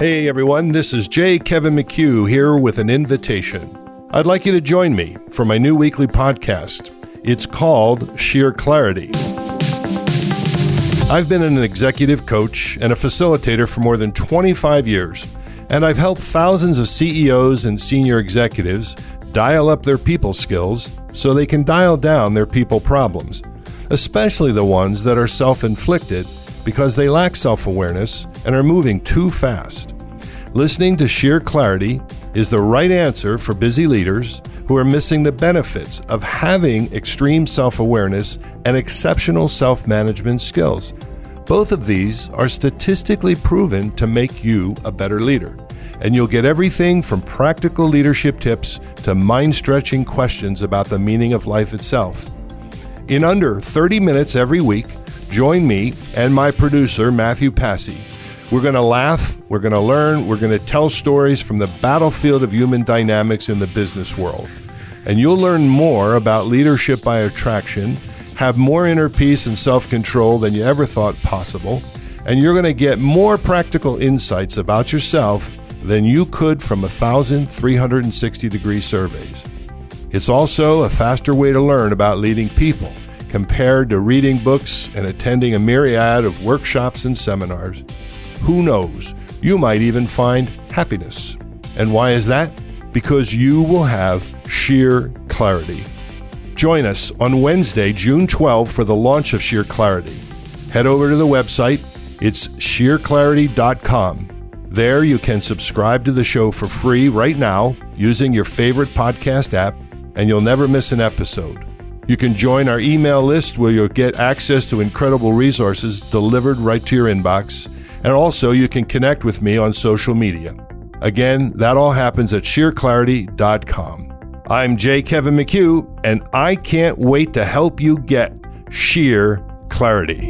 Hey everyone, this is J. Kevin McHugh here with an invitation. I'd like you to join me for my new weekly podcast. It's called Sheer Clarity. I've been an executive coach and a facilitator for more than 25 years, and I've helped thousands of CEOs and senior executives dial up their people skills so they can dial down their people problems, especially the ones that are self inflicted because they lack self awareness and are moving too fast. Listening to sheer clarity is the right answer for busy leaders who are missing the benefits of having extreme self awareness and exceptional self management skills. Both of these are statistically proven to make you a better leader. And you'll get everything from practical leadership tips to mind stretching questions about the meaning of life itself. In under 30 minutes every week, join me and my producer, Matthew Passy. We're going to laugh, we're going to learn, we're going to tell stories from the battlefield of human dynamics in the business world. And you'll learn more about leadership by attraction, have more inner peace and self control than you ever thought possible, and you're going to get more practical insights about yourself than you could from 1,360 degree surveys. It's also a faster way to learn about leading people compared to reading books and attending a myriad of workshops and seminars. Who knows? You might even find happiness. And why is that? Because you will have sheer clarity. Join us on Wednesday, June 12, for the launch of Sheer Clarity. Head over to the website, it's sheerclarity.com. There you can subscribe to the show for free right now using your favorite podcast app, and you'll never miss an episode. You can join our email list where you'll get access to incredible resources delivered right to your inbox. And also, you can connect with me on social media. Again, that all happens at sheerclarity.com. I'm J. Kevin McHugh, and I can't wait to help you get sheer clarity.